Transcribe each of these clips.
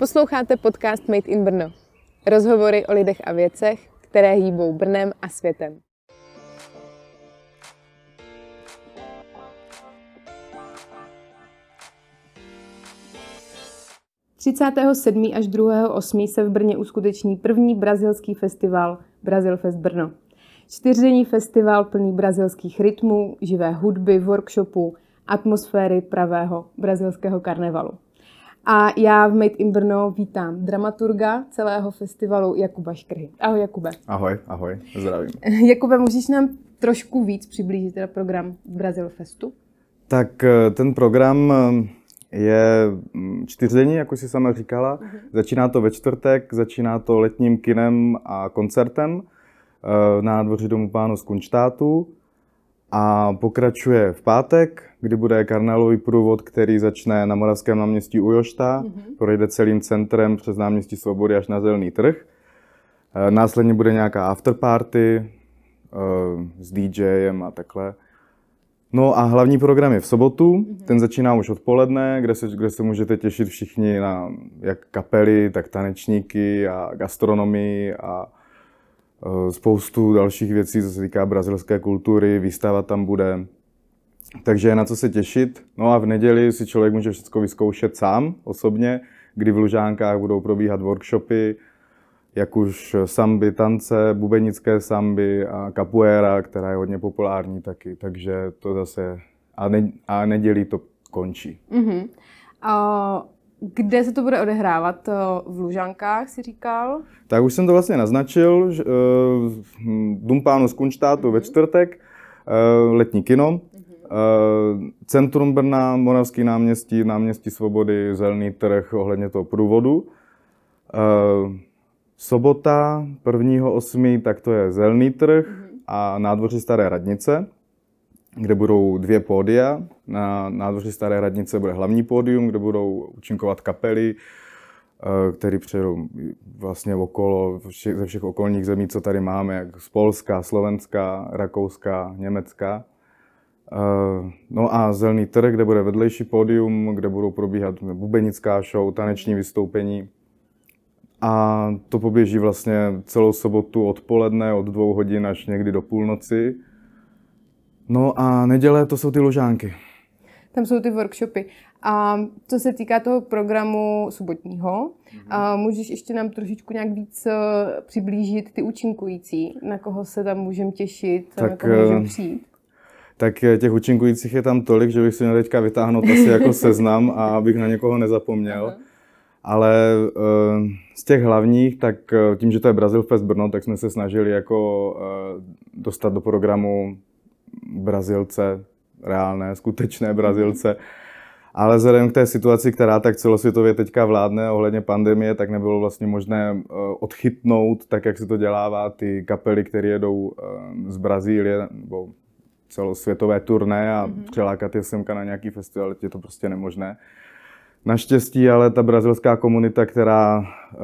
Posloucháte podcast Made in Brno. Rozhovory o lidech a věcech, které hýbou Brnem a světem. ...37. až 2. 8. se v Brně uskuteční první brazilský festival Brazilfest Brno. Čtyřdenní festival plný brazilských rytmů, živé hudby, workshopů, atmosféry pravého brazilského karnevalu. A já v Made in Brno vítám dramaturga celého festivalu Jakuba Škrhy. Ahoj Jakube. Ahoj, ahoj, zdravím. Jakube, můžeš nám trošku víc přiblížit teda program Brazil Festu? Tak eh, ten program eh, je mm, čtyřdenní, jak už si sama říkala. Uh-huh. Začíná to ve čtvrtek, začíná to letním kinem a koncertem eh, na dvoři domu pánu z Kunštátu a pokračuje v pátek, kdy bude karnevalový průvod, který začne na Moravském náměstí u Jošta, mm-hmm. projde celým centrem přes náměstí Svobody až na Zelený trh. Eh, následně bude nějaká afterparty eh, s DJem a takhle. No a hlavní program je v sobotu, mm-hmm. ten začíná už odpoledne, kde se, kde se můžete těšit všichni na jak kapely, tak tanečníky a gastronomii a spoustu dalších věcí, co se týká brazilské kultury, výstava tam bude. Takže je na co se těšit. No a v neděli si člověk může všechno vyzkoušet sám, osobně, kdy v Lužánkách budou probíhat workshopy, jak už samby, tance, bubenické samby a capoeira, která je hodně populární taky. Takže to zase... A, ne, a neděli to končí. Mm-hmm. A kde se to bude odehrávat? V Lužankách si říkal? Tak už jsem to vlastně naznačil. Že, uh, Dům pánu z Kunštátu mm-hmm. ve čtvrtek, uh, letní kino, mm-hmm. uh, centrum Brna, Moravský náměstí, náměstí Svobody, Zelený trh ohledně toho průvodu. Uh, sobota 1.8. tak to je Zelený trh mm-hmm. a nádvoří Staré radnice kde budou dvě pódia. Na nádvoří Staré radnice bude hlavní pódium, kde budou účinkovat kapely, eh, které přijedou vlastně okolo ze všech okolních zemí, co tady máme, jak z Polska, Slovenska, Rakouska, Německa. Eh, no a Zelený trh, kde bude vedlejší pódium, kde budou probíhat bubenická show, taneční vystoupení. A to poběží vlastně celou sobotu odpoledne od dvou hodin až někdy do půlnoci. No a neděle to jsou ty ložánky. Tam jsou ty workshopy. A co se týká toho programu sobotního, mm-hmm. a můžeš ještě nám trošičku nějak víc eh, přiblížit ty účinkující, na koho se tam můžeme těšit, tak, na koho můžeme eh, přijít? Tak eh, těch účinkujících je tam tolik, že bych si měl teďka vytáhnout asi jako seznam a abych na někoho nezapomněl. Aha. Ale z těch hlavních, tak tím, že to je Brazil Fest Brno, tak jsme se snažili jako dostat do programu Brazilce, reálné, skutečné Brazilce. Ale vzhledem k té situaci, která tak celosvětově teďka vládne ohledně pandemie, tak nebylo vlastně možné eh, odchytnout, tak jak se to dělává, ty kapely, které jedou eh, z Brazílie nebo celosvětové turné a mm-hmm. přelákat je semka na nějaký festival, je to prostě nemožné. Naštěstí ale ta brazilská komunita, která eh,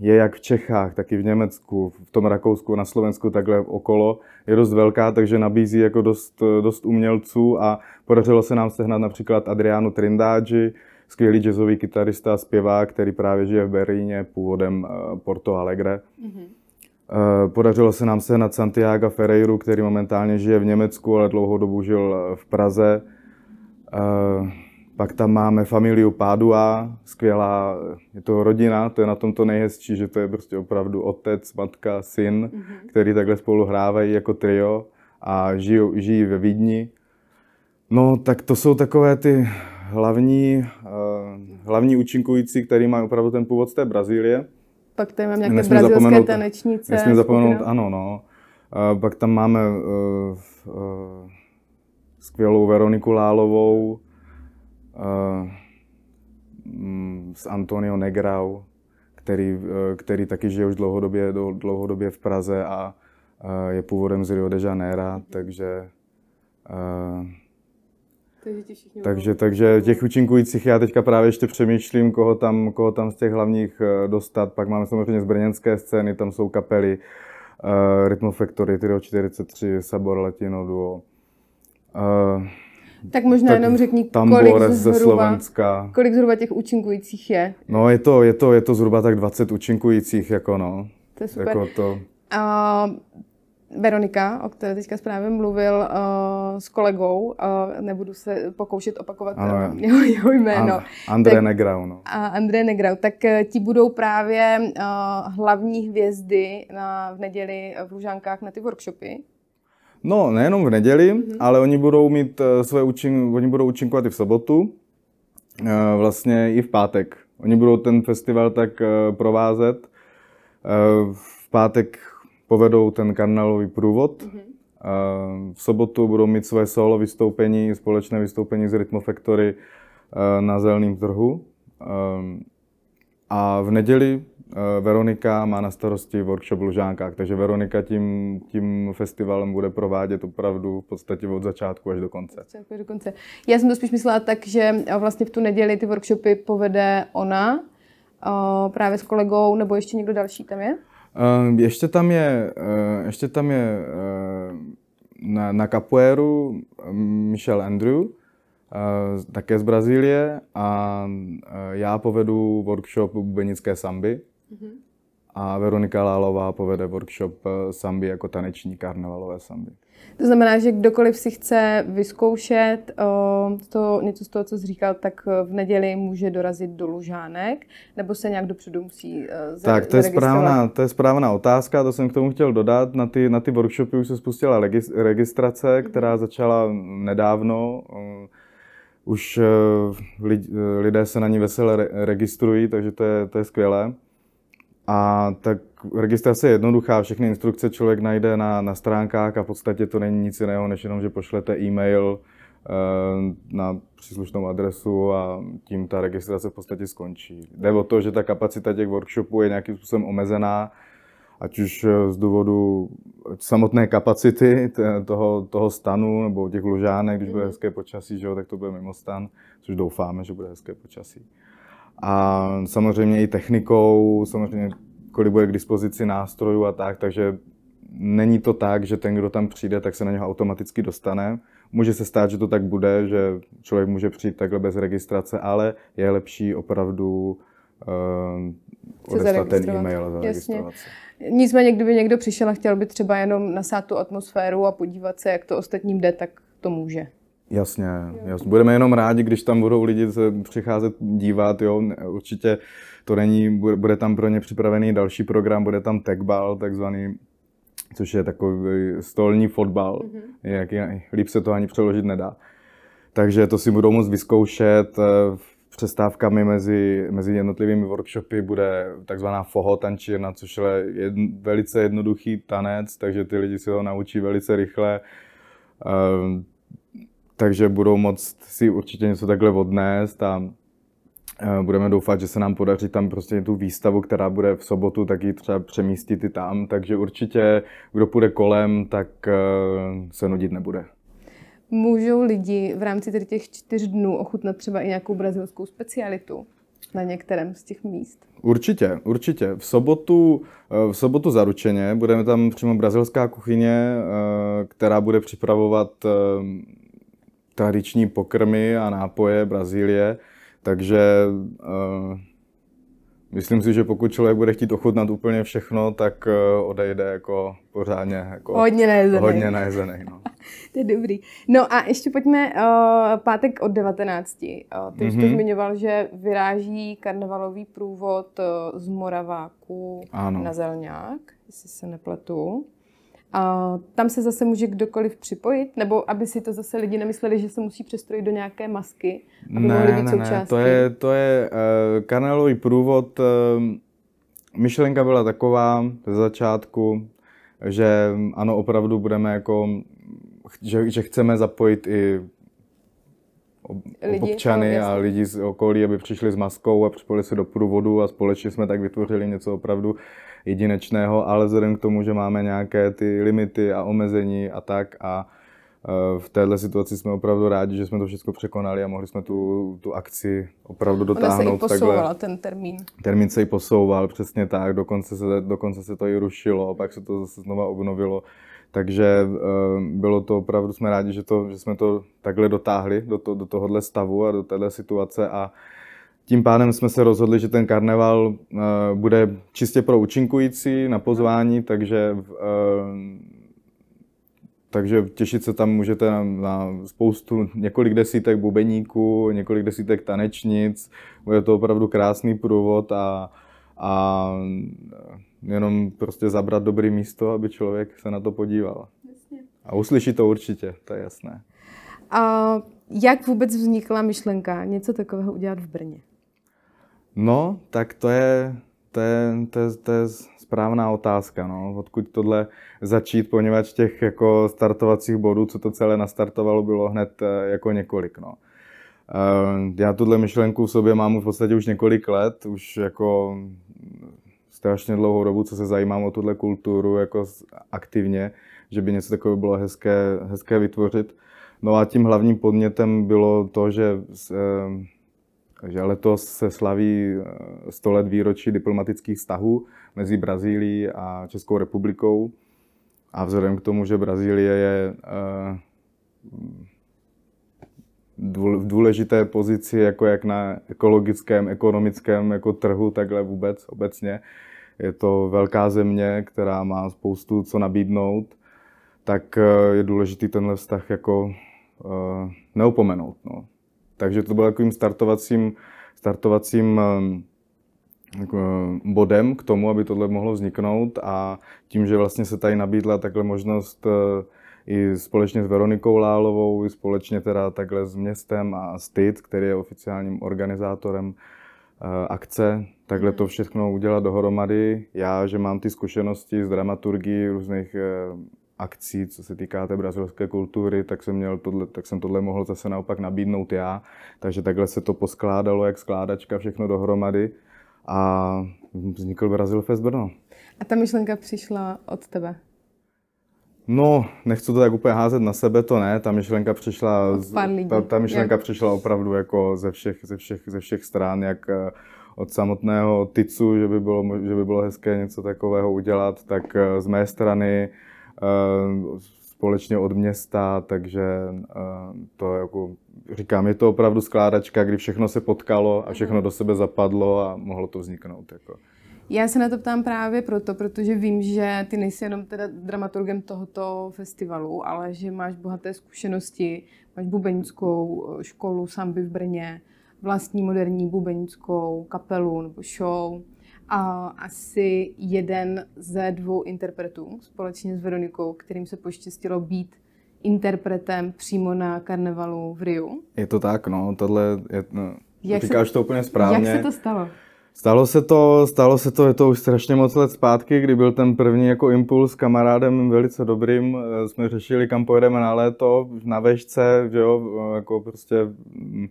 je jak v Čechách, tak i v Německu, v tom Rakousku, na Slovensku, takhle okolo, je dost velká, takže nabízí jako dost, dost umělců a podařilo se nám sehnat například Adriano Trindági, skvělý jazzový kytarista a zpěvák, který právě žije v Berlíně, původem eh, Porto Alegre. Mm-hmm. Podařilo se nám sehnat Santiago Ferreiru, který momentálně žije v Německu, ale dlouhou dobu žil v Praze. Pak tam máme familiu Pádua, skvělá, je to rodina, to je na tom to nejhezčí, že to je prostě opravdu otec, matka, syn, mm-hmm. který takhle spolu hrávají jako trio a žijí, žijí ve Vídni. No, tak to jsou takové ty hlavní, uh, hlavní účinkující, který mají opravdu ten původ z té Brazílie. Pak tady máme nějaké nesmím brazilské tanečnice. Nesmím zapomenout, ano, no. Uh, pak tam máme uh, uh, skvělou Veroniku Lálovou, s Antonio Negrau, který, e, který taky žije už dlouhodobě, dlouhodobě v Praze a je původem z Rio de Janeiro, takže takže, takže těch účinkujících já teďka právě ještě přemýšlím, koho tam, koho tam z těch hlavních dostat. Pak máme samozřejmě z brněnské scény, tam jsou kapely uh, Rhythm Factory, Trio 43, Sabor Latino Duo. Uh, Tak možná Tak jenom řekni, kolik ze zhruba, Slovenska. kolik zhruba těch účinkujících je. No je to, je to, je to zhruba tak 20 účinkujících, jako no. To je super. Jako to, A Veronika, o které teďka právě mluvil uh, s kolegou, uh, nebudu se pokoušet opakovat Ano. uh, jeho, jeho jméno, An- André tak- Negrau, no. a André Negrau, tak eh, ti budou právě uh, hlavní hvězdy na, v neděli v Lužánkách na ty workshopy. No, nejenom v neděli, Mhm. mm-hmm. ale oni budou mít eh, své účin, oni budou účinkovat i v sobotu, eh, vlastně i v pátek. Oni budou ten festival tak eh, provázet. V pátek povedou ten karnevalový průvod. Mhm. Mm-hmm. V sobotu budou mít své solo vystoupení, společné vystoupení z Rytmo Factory eh, na zeleném trhu. A v neděli Veronika má na starosti workshop v Lužánkách, takže Veronika tím, tím festivalem bude provádět opravdu v podstatě od začátku až do konce. Co jako dokonce. Já jsem to spíš myslela tak, že eh, vlastně v tu neděli ty workshopy povede ona uh, právě s kolegou, nebo ještě někdo další tam je? Eh, Ještě tam je, eh, ještě tam je eh, na, na capoeiru eh, Michel Andrew, eh, také z Brazílie a eh, já povedu workshop bubenické samby a Veronika Lálová povede workshop eh, samby jako taneční karnevalové samby. To znamená, že kdokoliv si chce vyzkoušet uh, to, něco z toho, co jsi říkal, tak eh, v neděli může dorazit do Lužánek, nebo se nějak dopředu musí uh, za, Tak, to je, zaregistrovat? správná, to je správná otázka, to jsem k tomu chtěl dodat. Na ty, na ty workshopy už se spustila registrace, která začala nedávno. Eh, Už eh, lid, eh, lidé se na ní vesele re, registrují, takže to je, to je skvělé. A tak registrace je jednoduchá, všechny instrukce člověk najde na, na stránkách a v podstatě to není nic jiného, než jenom, že pošlete e-mail eh, na příslušnou adresu a tím ta registrace v podstatě skončí. Jde o to, že ta kapacita těch workshopů je nějakým způsobem omezená, ať už eh, z důvodu samotné kapacity toho, toho stanu nebo těch lužánek, když bude hezké počasí, že jo, tak to bude mimo stan, což doufáme, že bude hezké počasí. A samozřejmě i technikou, samozřejmě kolik bude k dispozici nástrojů a tak, takže není to tak, že ten, kdo tam přijde, tak se na něho automaticky dostane. Může se stát, že to tak bude, že člověk může přijít takhle bez registrace, ale je lepší opravdu uh, odeslat ten e-mail a Jasně. zaregistrovat se. Nicméně, kdyby někdo přišel a chtěl by třeba jenom nasát tu atmosféru a podívat se, jak to ostatním jde, tak to může. Jasně, jasně. Budeme jenom rádi, když tam budou lidi se přicházet dívat, jo. Určitě to není, bude, tam pro ně připravený další program, bude tam techball, takzvaný, což je takový stolní fotbal, mm-hmm. jak, líp se to ani přeložit nedá. Takže to si budou moct vyzkoušet. eh, Přestávkami mezi, mezi jednotlivými workshopy bude takzvaná foho tančírna, což je jed, velice jednoduchý tanec, takže ty lidi si ho naučí velice rychle. Ehm, takže budou moct si určitě něco takhle odnést a eh, budeme doufat, že se nám podaří tam prostě tu výstavu, která bude v sobotu, tak ji třeba přemístit i tam, takže určitě, kdo půjde kolem, tak eh, se nudit nebude. Můžou lidi v rámci tady těch čtyř dnů ochutnat třeba i nějakou brazilskou specialitu na některém z těch míst? Určitě, určitě. V sobotu, eh, v sobotu zaručeně budeme tam přímo brazilská kuchyně, která bude připravovat tradiční pokrmy a nápoje Brazílie, takže eh, myslím si, že pokud člověk bude chtít ochutnat úplně všechno, tak eh, odejde jako pořádně jako Hodně nejezený. hodně najezený. No. To je dobrý. No a ještě pojďme uh, pátek od 19. Uh, ty už to Mhm. zmiňoval, že vyráží karnevalový průvod uh, z Moraváku Ano. na Zelňák, jestli se nepletu. A tam se zase může kdokoliv připojit, nebo aby si to zase lidi nemysleli, že se musí přestrojit do nějaké masky, aby mohli být součástí. to je, to je uh, kanálový průvod. Uh, myšlenka byla taková ze začátku, že ano, opravdu budeme jako, že, že chceme zapojit i ob- Lidi, občany no, a jasně. lidi z okolí, aby přišli s maskou a připojili se do průvodu a společně jsme tak vytvořili něco opravdu jedinečného, ale vzhledem k tomu, že máme nějaké ty limity a omezení a tak a eh, v téhle situaci jsme opravdu rádi, že jsme to všechno překonali a mohli jsme tu, tu akci opravdu Ona se i dotáhnout posouvala takhle. ten termín. Termín se i posouval, přesně tak, dokonce se, dokonce se to i rušilo, pak se to zase znova obnovilo. Takže bylo to opravdu, jsme rádi, že, to, že jsme to takhle dotáhli do, to, do tohohle stavu a do téhle situace a tím pádem jsme se rozhodli, že ten karneval bude čistě pro účinkující na pozvání, takže takže těšit se tam můžete na, na spoustu, několik desítek bubeníků, několik desítek tanečnic. Bude to opravdu krásný průvod a, a jenom prostě zabrat dobrý místo, aby člověk se na to podíval. Jasně. A uslyší to určitě, to je jasné. A jak vůbec vznikla myšlenka něco takového udělat v Brně? No, tak to je, to je, to je, to je správná otázka, no. odkud tohle začít, poněvadž těch jako startovacích bodů, co to celé nastartovalo, bylo hned eh, jako několik. No. Eh, já tuhle myšlenku v sobě mám v podstatě už několik let, už jako strašně dlouhou dobu, co se zajímám o tuhle kulturu jako aktivně, že by něco takového bylo hezké, hezké vytvořit. No a tím hlavním podnětem bylo to, že eh, takže letos se slaví 100 let výročí diplomatických vztahů mezi Brazílií a Českou republikou. A vzhledem k tomu, že Brazílie je eh, v důležité pozici jako jak na ekologickém, ekonomickém jako trhu, takhle vůbec obecně. Je to velká země, která má spoustu co nabídnout, tak eh, je důležitý tenhle vztah jako neupomenout. No. Takže to bylo takovým startovacím, startovacím jako, bodem k tomu, aby tohle mohlo vzniknout a tím, že vlastně se tady nabídla takhle možnost eh, i společně s Veronikou Lálovou, i společně teda takhle s městem a STIT, který je oficiálním organizátorem eh, akce, takhle to všechno udělat dohromady. Já, že mám ty zkušenosti z dramaturgii různých eh, akcí, co se týká té brazilské kultury, tak jsem, měl tohle, tak jsem tohle mohl zase naopak nabídnout já. Takže takhle se to poskládalo, jak skládačka, všechno dohromady a vznikl Brazil Fest Brno. A ta myšlenka přišla od tebe? No, nechci to tak úplně házet na sebe, to ne. Ta myšlenka přišla, ta, ta myšlenka jak? přišla opravdu jako ze všech, ze všech, ze všech stran, jak eh, od samotného Ticu, že by, bylo, že by bylo hezké něco takového udělat, tak eh, z mé strany společně od města, takže eh, to jako, říkám, je to opravdu skládačka, kdy všechno se potkalo a všechno do sebe zapadlo a mohlo to vzniknout. Jako. Já se na to ptám právě proto, protože vím, že ty nejsi jenom teda dramaturgem tohoto festivalu, ale že máš bohaté zkušenosti, máš bubenickou eh, školu samby v Brně, vlastní moderní bubenickou kapelu nebo show a asi jeden ze dvou interpretů společně s Veronikou, kterým se poštěstilo být interpretem přímo na karnevalu v Riu. Je to tak, no, tohle je, no, jak říkáš se, to úplně správně. Jak se to stalo? Stalo se to, stalo se to, je to už strašně moc let zpátky, kdy byl ten první jako impuls s kamarádem velice dobrým. Eh, jsme řešili, kam pojedeme na léto, na vešce, že jo, jako prostě mm,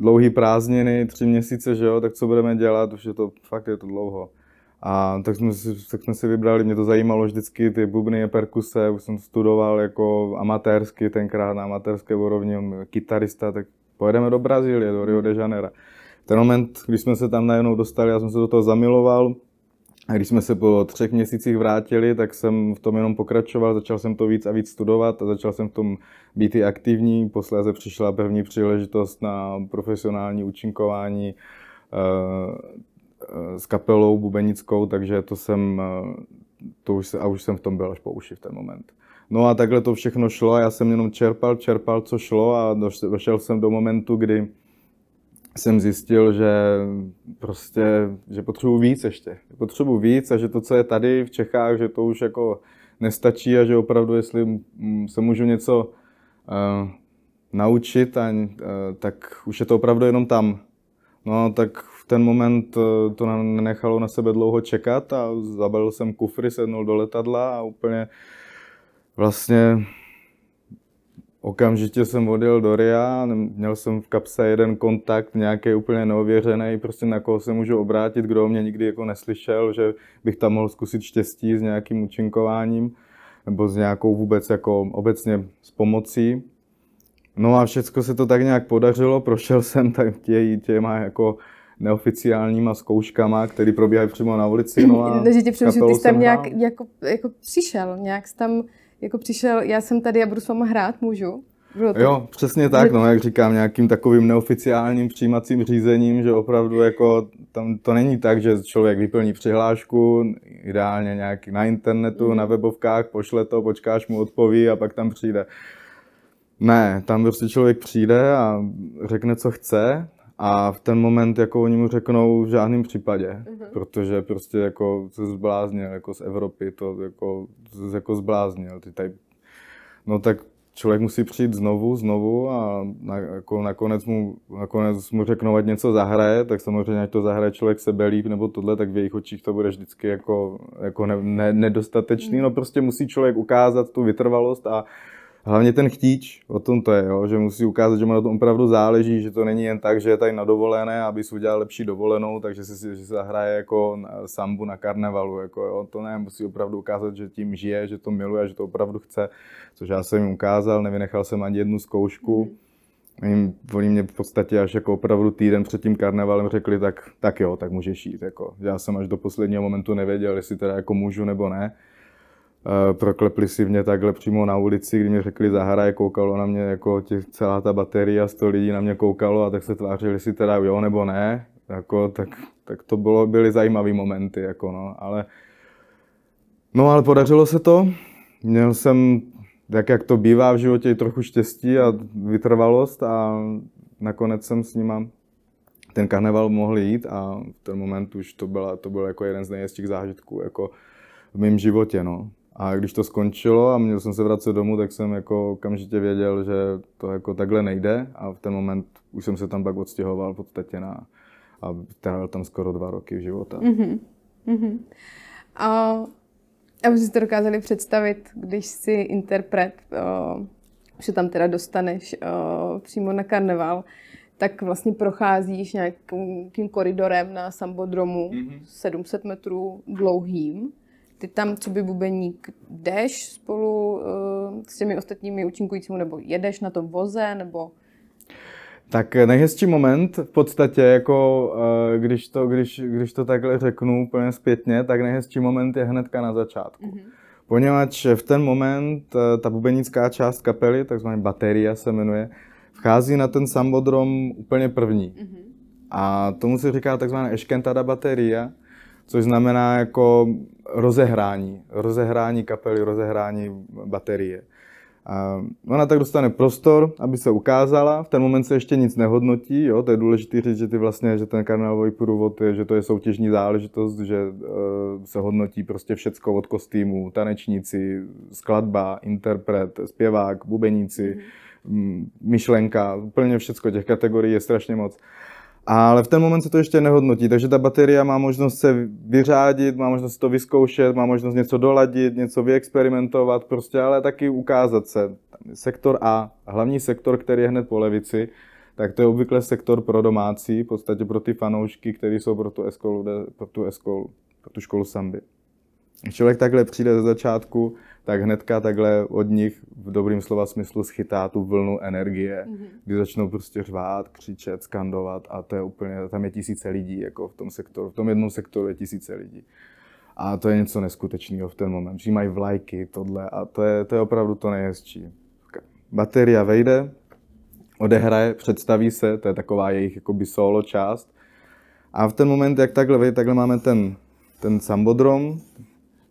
dlouhý prázdniny, tři měsíce, že jo, tak co budeme dělat, už je to, fakt je to dlouho. A tak jsme, si, tak jsme si vybrali, mě to zajímalo vždycky, ty bubny a perkuse, už jsem studoval jako amatérsky, tenkrát na amatérské úrovni, kytarista, tak pojedeme do Brazílie, do Rio de Janeiro. Ten moment, když jsme se tam najednou dostali, já jsem se do toho zamiloval, a když jsme se po třech měsících vrátili, tak jsem v tom jenom pokračoval, začal jsem to víc a víc studovat a začal jsem v tom být i aktivní. Posléze přišla první příležitost na profesionální účinkování eh, s kapelou bubenickou, takže to jsem, eh, to už, a už jsem v tom byl až po uši v ten moment. No a takhle to všechno šlo a já jsem jenom čerpal, čerpal, co šlo a došel jsem do momentu, kdy jsem zjistil, že prostě, že potřebuji víc ještě. Potřebuji víc a že to, co je tady v Čechách, že to už jako nestačí a že opravdu, jestli se můžu něco uh, naučit, a, uh, tak už je to opravdu jenom tam. No, tak v ten moment uh, to nenechalo na sebe dlouho čekat a zabalil jsem kufry, sednul do letadla a úplně vlastně Okamžitě jsem odjel do RIA, měl jsem v kapse jeden kontakt, nějaký úplně neověřený, prostě na koho se můžu obrátit, kdo mě nikdy jako neslyšel, že bych tam mohl zkusit štěstí s nějakým účinkováním nebo s nějakou vůbec jako obecně s pomocí. No a všechno se to tak nějak podařilo, prošel jsem tak tě, těma jako neoficiálníma zkouškama, které probíhají přímo na ulici. No a že tě přerušu, ty jsi tam nějak jako, jako přišel, nějak jsi tam jako přišel, já jsem tady, já budu s váma hrát, můžu? Bylo to... Jo, přesně tak, no, jak říkám, nějakým takovým neoficiálním přijímacím řízením, že opravdu jako tam to není tak, že člověk vyplní přihlášku, ideálně nějak na internetu, mm. na webovkách, pošle to, počkáš mu odpoví a pak tam přijde. Ne, tam prostě člověk přijde a řekne, co chce a v ten moment jako oni mu řeknou v žádném případě, mm-hmm. protože prostě jako se zbláznil jako z Evropy, to jako, jako zbláznil. Ty tady, no tak člověk musí přijít znovu, znovu a na, jako nakonec, mu, nakonec mu řeknou, ať něco zahraje, tak samozřejmě, ať to zahraje člověk sebe líp nebo tohle, tak v jejich očích to bude vždycky jako, jako ne, ne, nedostatečný. Mm. No prostě musí člověk ukázat tu vytrvalost a hlavně ten chtíč, o tom to je, jo, že musí ukázat, že mu na tom opravdu záleží, že to není jen tak, že je tady na dovolené, aby si udělal lepší dovolenou, takže si, že si zahraje jako na sambu na karnevalu, jako jo, to ne, musí opravdu ukázat, že tím žije, že to miluje, že to opravdu chce, což já jsem jim ukázal, nevynechal jsem ani jednu zkoušku, Jim, oni mě v podstatě až jako opravdu týden před tím karnevalem řekli, tak, tak jo, tak můžeš jít. Jako. Já jsem až do posledního momentu nevěděl, jestli teda jako můžu nebo ne. Uh, proklepli si mě takhle přímo na ulici, kdy mi řekli zahraje, koukalo na mě jako těch, celá ta baterie sto lidí na mě koukalo a tak se tvářili si teda jo nebo ne, jako, tak, tak to bylo, byly zajímavé momenty, jako no, ale no ale podařilo se to, měl jsem, tak jak to bývá v životě, trochu štěstí a vytrvalost a nakonec jsem s nima ten karneval mohl jít a v ten moment už to, byla, to byl jako jeden z nejhezčích zážitků jako v mém životě, no. A když to skončilo a měl jsem se vracet domů, tak jsem jako okamžitě věděl, že to jako takhle nejde a v ten moment už jsem se tam pak odstěhoval v podstatě na, a trávil tam skoro dva roky v života. Mm-hmm. Mm-hmm. A aby si to dokázali představit, když si interpret, o, že tam teda dostaneš o, přímo na karneval, tak vlastně procházíš nějakým koridorem na Sambodromu mm-hmm. 700 metrů dlouhým ty tam, co by bubeník, jdeš spolu uh, s těmi ostatními účinkujícími, nebo jedeš na tom voze, nebo... Tak nejhezčí moment v podstatě, jako uh, když, to, když, když to takhle řeknu úplně zpětně, tak nejhezčí moment je hnedka na začátku. Mm-hmm. Poněvadž v ten moment uh, ta bubenická část kapely, takzvaná bateria se jmenuje, vchází na ten sambodrom úplně první. Mm-hmm. A tomu se říká takzvaná eškentada bateria, což znamená jako rozehrání, rozehrání kapely, rozehrání baterie. A ona tak dostane prostor, aby se ukázala, v ten moment se ještě nic nehodnotí, jo? to je důležité říct, že, ty vlastně, že ten karnevalový průvod je, že to je soutěžní záležitost, že uh, se hodnotí prostě všecko od kostýmů, tanečníci, skladba, interpret, zpěvák, bubeníci, mm. myšlenka, úplně všecko těch kategorií je strašně moc. Ale v ten moment se to ještě nehodnotí, takže ta baterie má možnost se vyřádit, má možnost to vyzkoušet, má možnost něco doladit, něco vyexperimentovat, prostě, ale taky ukázat se. Sektor A, hlavní sektor, který je hned po levici, tak to je obvykle sektor pro domácí, v podstatě pro ty fanoušky, kteří jsou pro tu eskolu, pro tu, eskolu, pro tu školu samby. Člověk takhle přijde ze začátku, tak hnedka takhle od nich v dobrým slova smyslu schytá tu vlnu energie, mm-hmm. kdy začnou prostě řvát, křičet, skandovat a to je úplně, tam je tisíce lidí, jako v tom sektoru, v tom jednom sektoru je tisíce lidí. A to je něco neskutečného v ten moment. Přijímají vlajky, tohle a to je, to je opravdu to nejhezčí. Bateria vejde, odehraje, představí se, to je taková jejich jakoby solo část. A v ten moment, jak takhle vejde, takhle máme ten, ten sambodrom,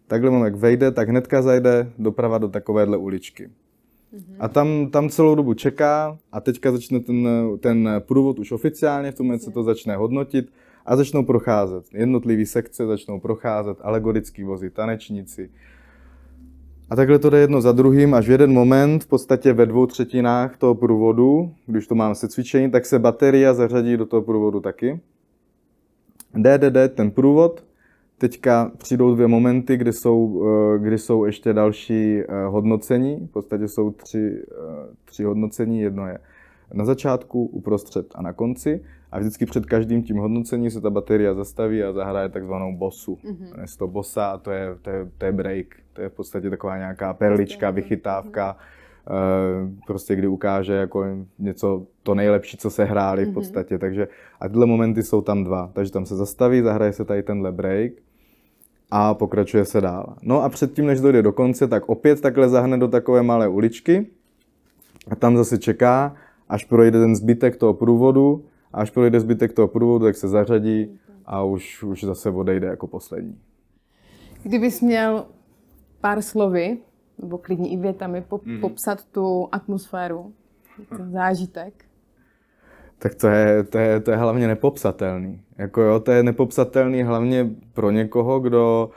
takhle mám, jak vejde, tak hnedka zajde doprava do takovéhle uličky. Mm-hmm. A tam, tam celou dobu čeká a teďka začne ten, ten průvod už oficiálně, v tom se to začne hodnotit a začnou procházet. Jednotlivý sekce začnou procházet, alegorický vozy, tanečníci. A takhle to jde jedno za druhým, až v jeden moment, v podstatě ve dvou třetinách toho průvodu, když to mám se cvičení, tak se bateria zařadí do toho průvodu taky. DDD, ten průvod, Teďka přijdou dvě momenty, kdy jsou, eh, kdy jsou ještě další eh, hodnocení. V podstatě jsou tři, eh, tři hodnocení. Jedno je na začátku, uprostřed a na konci. A vždycky před každým tím hodnocením se ta baterie zastaví a zahraje takzvanou bosu. Mm-hmm. Je to bossa a to je, to, je, to je break. To je v podstatě taková nějaká perlička, vychytávka, mm-hmm. prostě kdy ukáže jako něco, to nejlepší, co se hráli v mhm. podstatě. Mm-hmm. Takže a tyhle momenty jsou tam dva. Takže tam se zastaví, zahraje se tady tenhle break a pokračuje se dál. No a předtím, než dojde do konce, tak opět takhle zahne do takové malé uličky a tam zase čeká, až projde ten zbytek toho průvodu a až projde zbytek toho průvodu, tak se zařadí a už, už zase odejde jako poslední. Kdybys měl pár slovy, nebo klidně i větami, pop, mm. popsat tu atmosféru, ten zážitek, tak to je, to je, to je hlavně nepopsatelný. Jako jo, to je nepopsatelný hlavně pro někoho, kdo,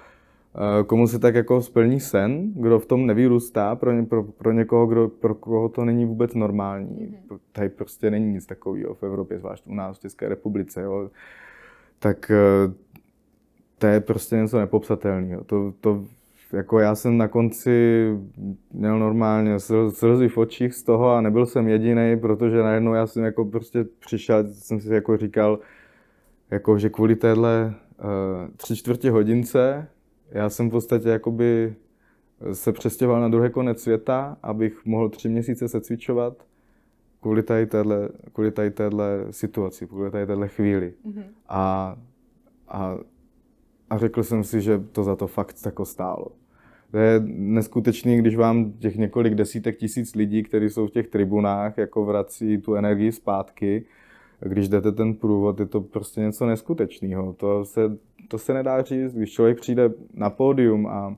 eh, komu se tak jako splní sen, kdo v tom nevyrůstá, pro, ně, pro, pro někoho, kdo, pro koho to není vůbec normální. Mm-hmm. Tady prostě není nic takového v Evropě, zvlášť u nás v České republice. Jo. Tak eh, to je prostě něco nepopsatelného. To, to jako já jsem na konci měl normálně slzy v očích z toho a nebyl jsem jediný, protože najednou já jsem jako prostě přišel, jsem si jako říkal, jako že kvůli téhle uh, tři čtvrtě hodince já jsem v podstatě jakoby se přestěhoval na druhý konec světa, abych mohl tři měsíce se cvičovat kvůli tady téhle, kvůli tady téhle situaci, kvůli tady téhle chvíli. Mm-hmm. A, a, a řekl jsem si, že to za to fakt jako stálo. To je neskutečný, když vám těch několik desítek tisíc lidí, kteří jsou v těch tribunách, jako vrací tu energii zpátky. Když jdete ten průvod, je to prostě něco neskutečného. To se, to se nedá říct. Když člověk přijde na pódium a,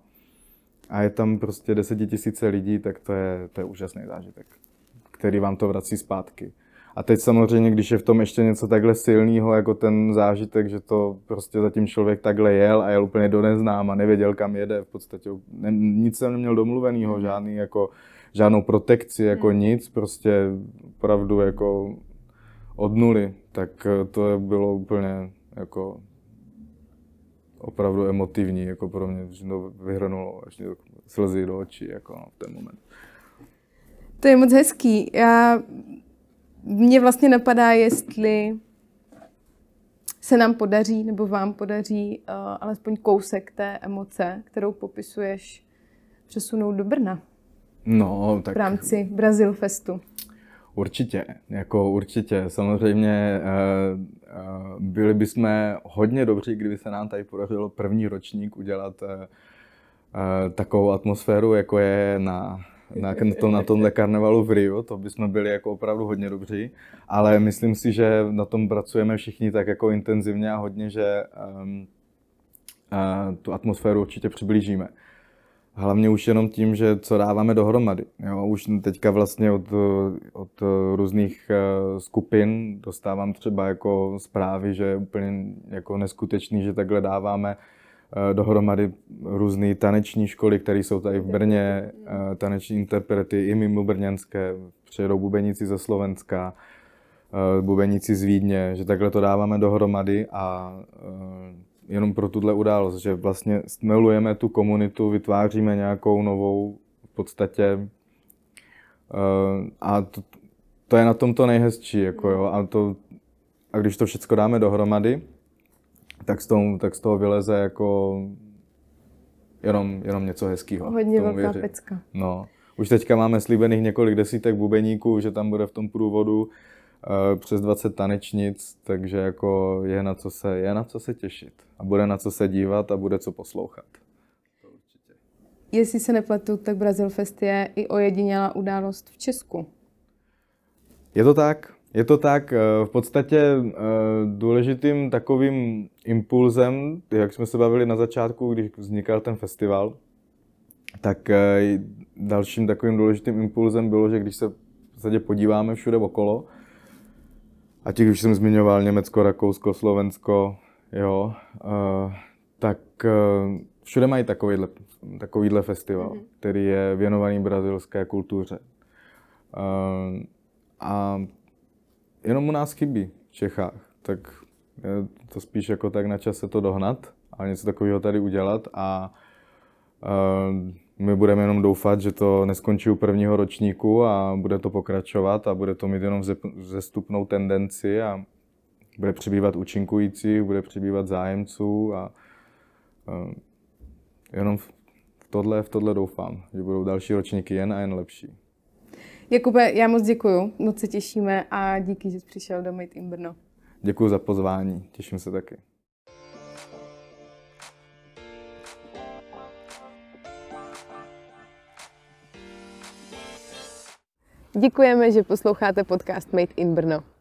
a je tam prostě desetitisíce lidí, tak to je, to je úžasný zážitek, který vám to vrací zpátky. A teď samozřejmě, když je v tom ještě něco takhle silného, jako ten zážitek, že to prostě zatím člověk takhle jel a jel úplně do neznáma, nevěděl, kam jede, v podstatě ne, nic jsem neměl domluvenýho, žádný jako, žádnou protekci, jako hmm. nic, prostě opravdu jako od nuly, tak to bylo úplně jako opravdu emotivní, jako pro mě, že to vyhrnulo až slzy do očí, jako no, v ten moment. To je moc hezký. Já mě vlastně napadá, jestli se nám podaří, nebo vám podaří uh, alespoň kousek té emoce, kterou popisuješ, přesunout do Brna. No, tak... V rámci Brazil Festu. Určitě, jako určitě. Samozřejmě uh, uh, byli bychom hodně dobří, kdyby se nám tady podařilo první ročník udělat uh, takovou atmosféru, jako je na na, to, na tomhle karnevalu v Rio, to bychom byli jako opravdu hodně dobří, ale myslím si, že na tom pracujeme všichni tak jako intenzivně a hodně, že um, uh, tu atmosféru určitě přiblížíme. Hlavně už jenom tím, že co dáváme dohromady. Jo, už teďka vlastně od, od různých uh, skupin dostávám třeba jako zprávy, že je úplně jako neskutečný, že takhle dáváme Eh, dohromady různé taneční školy, které jsou tady v Brně, eh, taneční interprety i mimo brněnské, přijedou bubeníci ze Slovenska, eh, bubeníci z Vídně, že takhle to dáváme dohromady a jenom pro tuhle událost, že vlastně stmelujeme tu komunitu, vytváříme nějakou novou v podstatě a to, to je na tom to nejhezčí, jako jo, a, to, a když to všechno dáme dohromady, tak z toho, tak z toho vyleze jako jenom, jenom něco hezkého. Hodně velká věřit. pecka. No. Už teďka máme slíbených několik desítek bubeníků, že tam bude v tom průvodu uh, přes 20 tanečnic, takže jako je na co se, je na co se těšit. A bude na co se dívat a bude co poslouchat. To určitě. Jestli se nepletu, tak Brazil Fest je i ojedinělá událost v Česku. Je to tak. Je to tak, eh, v podstatě eh, důležitým takovým impulzem, jak jsme se bavili na začátku, když vznikal ten festival, tak eh, dalším takovým důležitým impulzem bylo, že když se v podstatě podíváme všude okolo, a těch už jsem zmiňoval Německo, Rakousko, Slovensko, jo, tak všude mají takovýhle, takovýhle festival, mm-hmm. který je věnovaný brazilské kultuře. A jenom u nás chybí v Čechách, tak je to spíš jako tak na čase to dohnat a něco takového tady udělat a uh, my budeme jenom doufat, že to neskončí u prvního ročníku a bude to pokračovat a bude to mít jenom zestupnou tendenci a bude přibývat účinkujících, bude přibývat zájemců a uh, jenom v tohle, v tohle doufám, že budou další ročníky jen a jen lepší. Jakube, já moc děkuju, moc se těšíme a díky, že jsi přišel do Made in Brno. Děkuji za pozvání, těším se taky. Děkujeme, že posloucháte podcast Made in Brno.